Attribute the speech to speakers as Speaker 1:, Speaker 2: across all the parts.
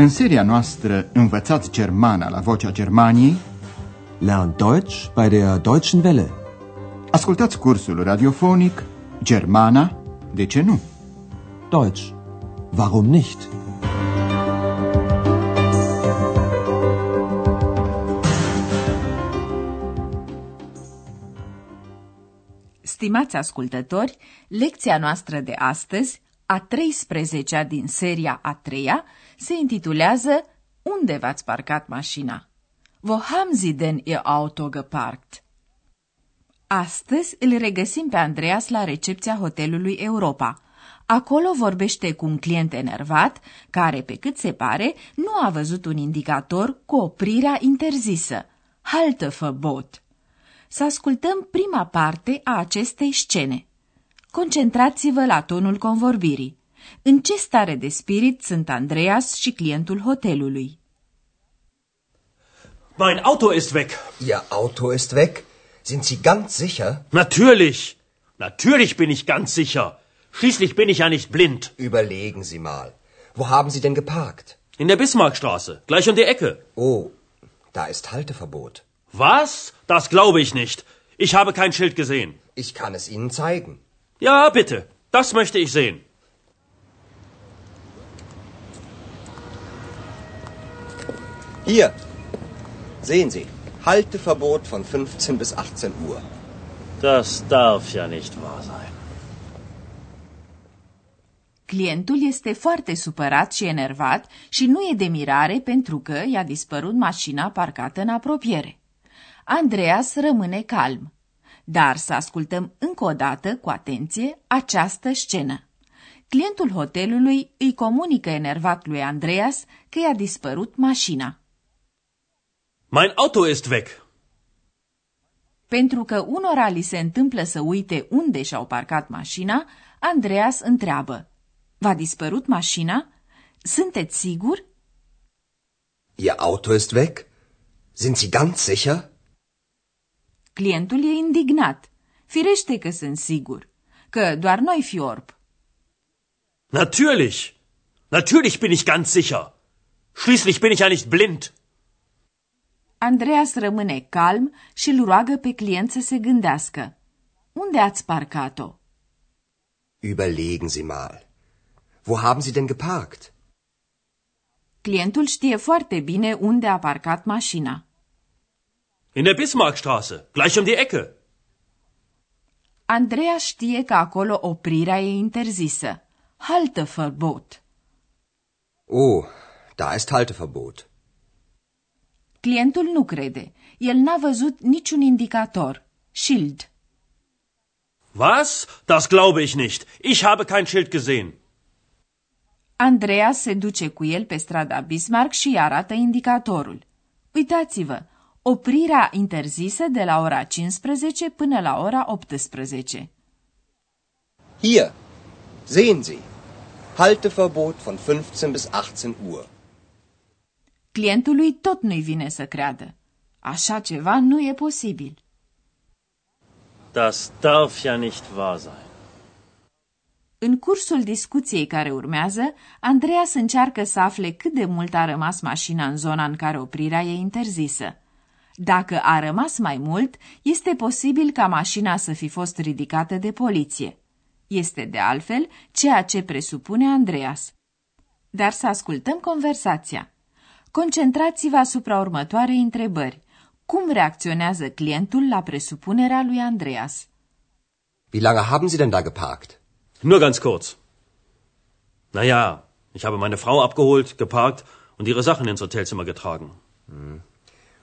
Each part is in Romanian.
Speaker 1: În seria noastră Învățați Germana la Vocea Germaniei
Speaker 2: Lernt Deutsch bei der Deutschen Welle.
Speaker 1: Ascultați cursul radiofonic Germana, de ce nu?
Speaker 2: Deutsch. Warum nicht?
Speaker 3: Stimați ascultători, lecția noastră de astăzi, a 13-a din seria a treia, se intitulează Unde v-ați parcat mașina? Wo haben Sie denn Ihr Auto geparkt? Astăzi îl regăsim pe Andreas la recepția hotelului Europa. Acolo vorbește cu un client enervat, care, pe cât se pare, nu a văzut un indicator cu oprirea interzisă. Halteverbot. Să ascultăm prima parte a acestei scene. Concentrați-vă la tonul convorbirii. În ce stare de spirit sunt Andreas și clientul hotelului?
Speaker 4: Mein Auto ist weg.
Speaker 5: Ihr Auto ist weg? Sind Sie ganz sicher?
Speaker 4: Natürlich. Natürlich bin ich ganz sicher. Schließlich bin ich ja nicht blind.
Speaker 5: Überlegen Sie mal. Wo haben Sie denn geparkt?
Speaker 4: In der Bismarckstraße, gleich um die Ecke.
Speaker 5: Oh, da ist Halteverbot.
Speaker 4: Was? Das glaube ich nicht. Ich habe kein Schild gesehen.
Speaker 5: Ich kann es Ihnen zeigen.
Speaker 4: Ja, bitte. Das möchte ich sehen.
Speaker 5: Hier. Sehen Sie. Halteverbot von 15 bis 18 Uhr.
Speaker 4: Das darf ja nicht wahr sein.
Speaker 3: Clientul este foarte supărat și enervat și nu e de mirare pentru că i-a dispărut mașina parcată în apropiere. Andreas rămâne calm. Dar să ascultăm încă o dată, cu atenție, această scenă. Clientul hotelului îi comunică enervat lui Andreas că i-a dispărut mașina.
Speaker 4: Mein Auto ist weg.
Speaker 3: Pentru că unora li se întâmplă să uite unde și-au parcat mașina, Andreas întreabă. V-a dispărut mașina? Sunteți sigur?
Speaker 5: Ihr Auto ist weg? Sind Sie ganz sicher?
Speaker 3: Clientul e indignat. Firește că sunt sigur. Că doar noi fi orb.
Speaker 4: Natürlich. Natürlich bin ich ganz sicher. Schließlich bin ich ja nicht blind.
Speaker 3: Andreas rămâne calm și îl roagă pe client să se gândească. Unde ați parcat-o?
Speaker 5: Überlegen Sie mal. Wo haben Sie denn geparkt?
Speaker 3: Clientul știe foarte bine unde a parcat mașina.
Speaker 4: In der Bismarckstraße, gleich um die Ecke.
Speaker 3: Andreea știe că acolo oprirea e interzisă. Halteverbot.
Speaker 5: Oh, da ist Halteverbot.
Speaker 3: Clientul nu crede. El n-a văzut niciun indicator. Schild.
Speaker 4: Was? Das glaube ich nicht. Ich habe kein Schild gesehen.
Speaker 3: Andreea se duce cu el pe strada Bismarck și îi arată indicatorul. Uitați-vă, oprirea interzisă de la ora 15 până la ora 18.
Speaker 5: Hier. Sehen Sie. Halteverbot von 15 bis 18 Uhr.
Speaker 3: Clientului tot nu-i vine să creadă. Așa ceva nu e posibil.
Speaker 4: Das darf ja nicht wahr sein.
Speaker 3: În cursul discuției care urmează, Andreas încearcă să afle cât de mult a rămas mașina în zona în care oprirea e interzisă. Dacă a rămas mai mult, este posibil ca mașina să fi fost ridicată de poliție. Este de altfel ceea ce presupune Andreas. Dar să ascultăm conversația. Concentrați-vă asupra următoarei întrebări. Cum reacționează clientul la presupunerea lui Andreas?
Speaker 5: Wie lange haben Sie denn da geparkt?
Speaker 4: Nur ganz kurz. Naja, ich habe meine Frau abgeholt, geparkt und ihre Sachen ins Hotelzimmer getragen.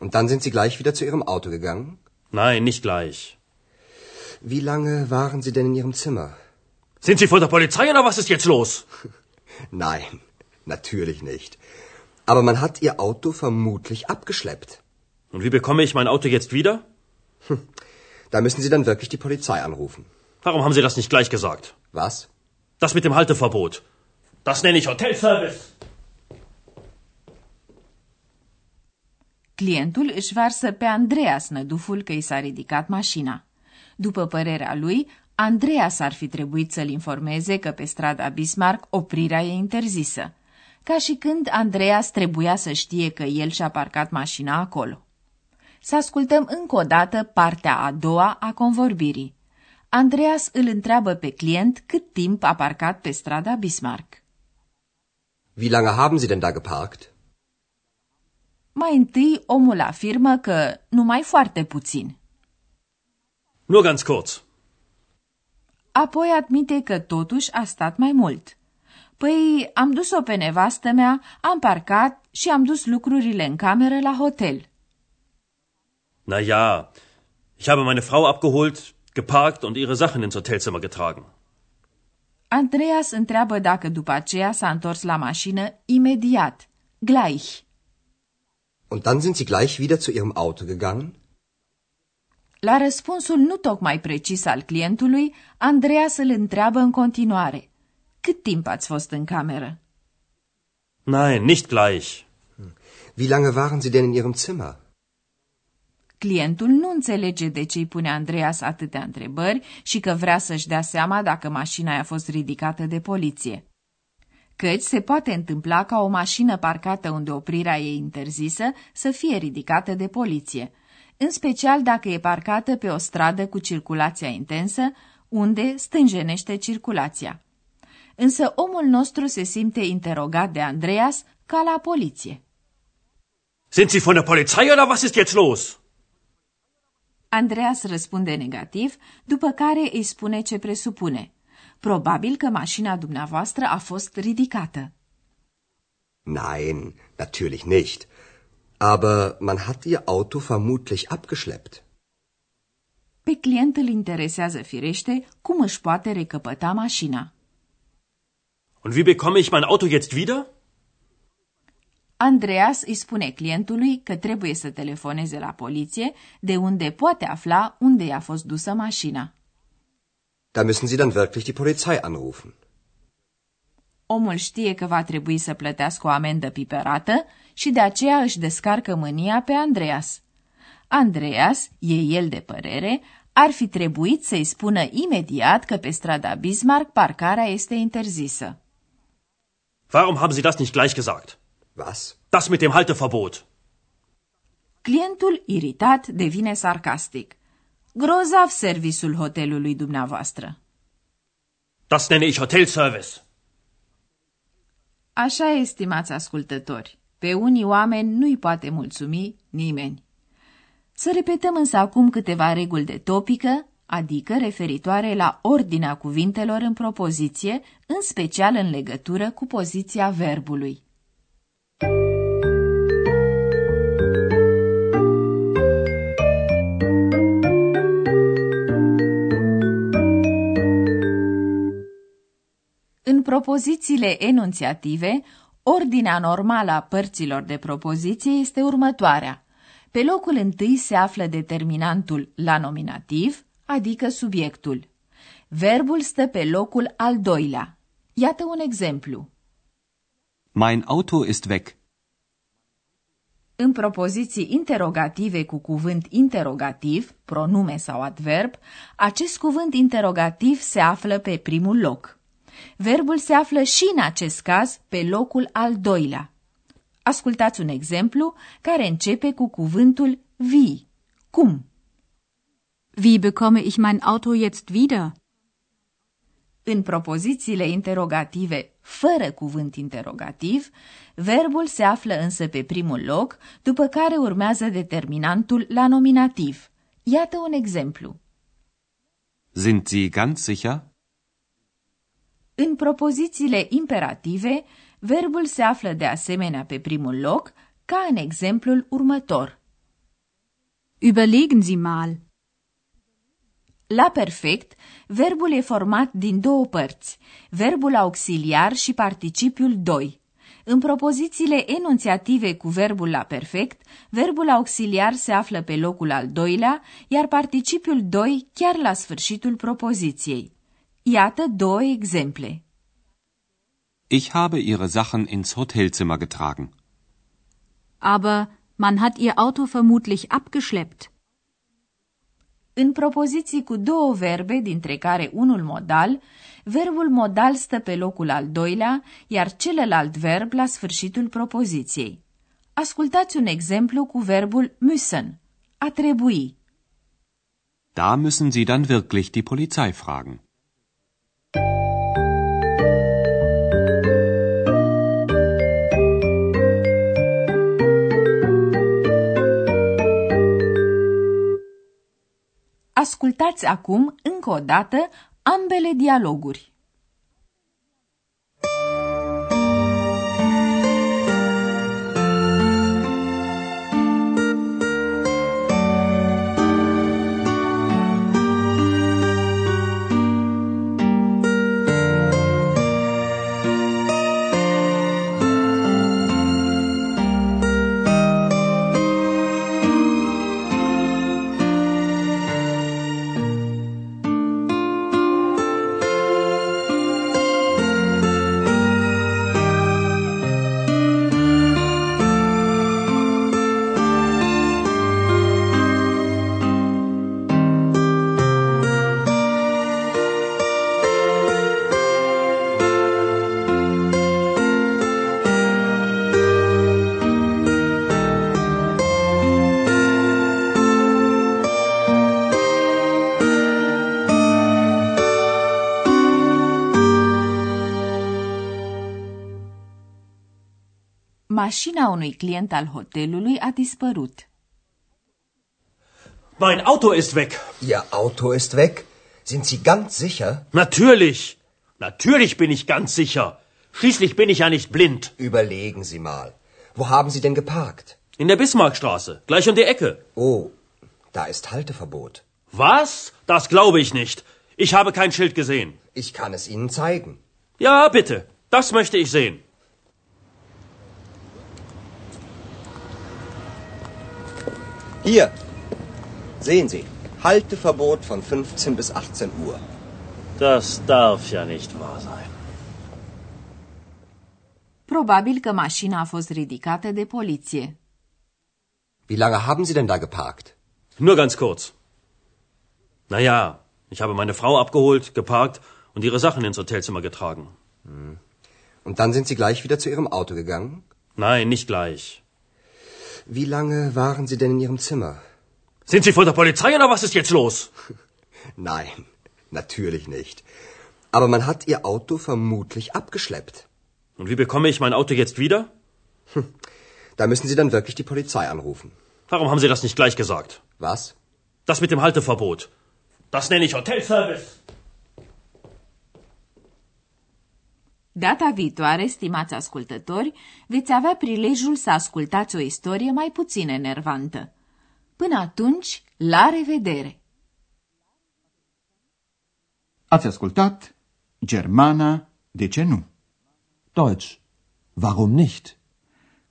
Speaker 5: Und dann sind Sie gleich wieder zu Ihrem Auto gegangen?
Speaker 4: Nein, nicht gleich.
Speaker 5: Wie lange waren Sie denn in Ihrem Zimmer?
Speaker 4: Sind Sie von der Polizei oder was ist jetzt los?
Speaker 5: Nein, natürlich nicht. Aber man hat Ihr Auto vermutlich abgeschleppt.
Speaker 4: Und wie bekomme ich mein Auto jetzt wieder?
Speaker 5: Da müssen Sie dann wirklich die Polizei anrufen.
Speaker 4: Warum haben Sie das nicht gleich gesagt?
Speaker 5: Was?
Speaker 4: Das mit dem Halteverbot. Das nenne ich Hotelservice.
Speaker 3: Clientul își varsă pe Andreas năduful că i s-a ridicat mașina. După părerea lui, Andreas ar fi trebuit să-l informeze că pe strada Bismarck oprirea e interzisă. ca și când Andreas trebuia să știe că el și-a parcat mașina acolo. Să ascultăm încă o dată partea a doua a convorbirii. Andreas îl întreabă pe client cât timp a parcat pe strada Bismarck.
Speaker 5: Wie lange haben Sie denn da geparkt?
Speaker 3: Mai întâi, omul afirmă că numai foarte puțin.
Speaker 4: Nur ganz kurz.
Speaker 3: Apoi admite că totuși a stat mai mult. Păi, am dus-o pe nevastă mea, am parcat și am dus lucrurile în cameră la hotel.
Speaker 4: Na ja, ich habe meine Frau abgeholt, geparkt und ihre Sachen ins Hotelzimmer getragen.
Speaker 3: Andreas întreabă dacă după aceea s-a întors la mașină imediat, gleich.
Speaker 5: Und dann sind Sie gleich wieder zu Ihrem Auto gegangen?
Speaker 3: La răspunsul nu tocmai precis al clientului, Andreas îl întreabă în continuare. Cât timp ați fost în cameră?
Speaker 4: Nein, nicht gleich.
Speaker 5: Wie lange waren Sie denn in Ihrem Zimmer?
Speaker 3: Clientul nu înțelege de ce îi pune Andreas atâtea întrebări și că vrea să-și dea seama dacă mașina a fost ridicată de poliție. Căci se poate întâmpla ca o mașină parcată unde oprirea e interzisă să fie ridicată de poliție, în special dacă e parcată pe o stradă cu circulația intensă, unde stânjenește circulația. Însă omul nostru se simte interogat de Andreas ca la poliție.
Speaker 4: Sind Sie von der Polizei oder was ist jetzt los?
Speaker 3: Andreas răspunde negativ, după care îi spune ce presupune. Probabil că mașina dumneavoastră a fost ridicată.
Speaker 5: Nein, natürlich nicht. Aber man hat Ihr Auto vermutlich abgeschleppt.
Speaker 3: Pe client îl interesează firește cum își poate recăpăta mașina.
Speaker 4: Und wie bekomme ich mein Auto jetzt wieder?
Speaker 3: Andreas îi spune clientului că trebuie să telefoneze la poliție, de unde poate afla unde i-a fost dusă mașina.
Speaker 5: Da müssen Sie dann wirklich die Polizei anrufen.
Speaker 3: Omul știe că va trebui să plătească o amendă piperată și de aceea își descarcă mânia pe Andreas. Andreas, e el de părere, ar fi trebuit să-i spună imediat că pe strada Bismarck parcarea este interzisă.
Speaker 4: Warum haben Sie das nicht gleich gesagt?
Speaker 5: Was?
Speaker 4: Das mit dem Halteverbot.
Speaker 3: Clientul, iritat, devine sarcastic. Grozav serviciul hotelului dumneavoastră.
Speaker 4: Das nenne ich Hotelservice.
Speaker 3: Așa e, stimați ascultători. Pe unii oameni nu-i poate mulțumi nimeni. Să repetăm însă acum câteva reguli de topică, adică referitoare la ordinea cuvintelor în propoziție, în special în legătură cu poziția verbului. Propozițiile enunțiative, ordinea normală a părților de propoziție este următoarea. Pe locul întâi se află determinantul la nominativ, adică subiectul. Verbul stă pe locul al doilea. Iată un exemplu.
Speaker 2: Mein Auto ist weg.
Speaker 3: În propoziții interogative cu cuvânt interogativ, pronume sau adverb, acest cuvânt interogativ se află pe primul loc. Verbul se află și în acest caz pe locul al doilea. Ascultați un exemplu care începe cu cuvântul wie. Cum?
Speaker 6: Wie bekomme ich mein Auto jetzt wieder?
Speaker 3: În propozițiile interogative fără cuvânt interogativ, verbul se află însă pe primul loc, după care urmează determinantul la nominativ. Iată un exemplu.
Speaker 2: Sind Sie ganz sicher?
Speaker 3: În propozițiile imperative, verbul se află de asemenea pe primul loc, ca în exemplul următor.
Speaker 6: Überlegen Sie mal.
Speaker 3: La perfect, verbul e format din două părți, verbul auxiliar și participiul doi. În propozițiile enunțiative cu verbul la perfect, verbul auxiliar se află pe locul al doilea, iar participiul doi chiar la sfârșitul propoziției. Iată două exemple.
Speaker 2: Ich habe Ihre Sachen ins Hotelzimmer getragen.
Speaker 6: Aber man hat Ihr Auto vermutlich abgeschleppt.
Speaker 3: În propoziții cu două verbe, dintre care unul modal, verbul modal stă pe locul al doilea, iar celălalt verb la sfârșitul propoziției. Ascultați un exemplu cu verbul müssen, a trebui.
Speaker 2: Da müssen Sie dann wirklich die Polizei fragen.
Speaker 3: Ascultați acum, încă o dată, ambele dialoguri. Mașina unui client al hotelului a dispărut.
Speaker 4: Mein Auto ist weg.
Speaker 5: Ihr Auto ist weg? Sind Sie ganz sicher?
Speaker 4: Natürlich. Natürlich bin ich ganz sicher. Schließlich bin ich ja nicht blind.
Speaker 5: Überlegen Sie mal. Wo haben Sie denn geparkt?
Speaker 4: In der Bismarckstraße, gleich um die Ecke.
Speaker 5: Oh, da ist Halteverbot.
Speaker 4: Was? Das glaube ich nicht. Ich habe kein Schild gesehen.
Speaker 5: Ich kann es Ihnen zeigen.
Speaker 4: Ja, bitte. Das möchte ich sehen.
Speaker 5: Hier. Sehen Sie. Halteverbot von 15 bis 18 Uhr.
Speaker 4: Das darf ja nicht wahr sein.
Speaker 3: Probabil că mașina a fost ridicată de poliție.
Speaker 5: Wie lange haben Sie denn da geparkt?
Speaker 4: Nur ganz kurz. Naja, ich habe meine Frau abgeholt, geparkt und ihre Sachen ins Hotelzimmer getragen.
Speaker 5: Und dann sind Sie gleich wieder zu Ihrem Auto gegangen?
Speaker 4: Nein, nicht gleich.
Speaker 5: Wie lange waren Sie denn in Ihrem Zimmer?
Speaker 4: Sind Sie von der Polizei oder was ist jetzt los?
Speaker 5: Nein, natürlich nicht. Aber man hat Ihr Auto vermutlich abgeschleppt.
Speaker 4: Und wie bekomme ich mein Auto jetzt wieder?
Speaker 5: Da müssen Sie dann wirklich die Polizei anrufen.
Speaker 4: Warum haben Sie das nicht gleich gesagt?
Speaker 5: Was?
Speaker 4: Das mit dem Halteverbot. Das nenne ich Hotelservice.
Speaker 3: Data viitoare, stimați ascultători, veți avea prilejul să ascultați o istorie mai puțin enervantă. Până atunci, la revedere!
Speaker 1: Ați ascultat Germana, de ce nu?
Speaker 7: Deutsch. Warum nicht?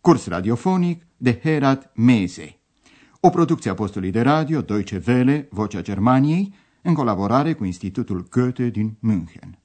Speaker 1: Curs radiofonic de Herat Mese. O producție a postului de radio Deutsche Welle, Vocea Germaniei, în colaborare cu Institutul Goethe din München.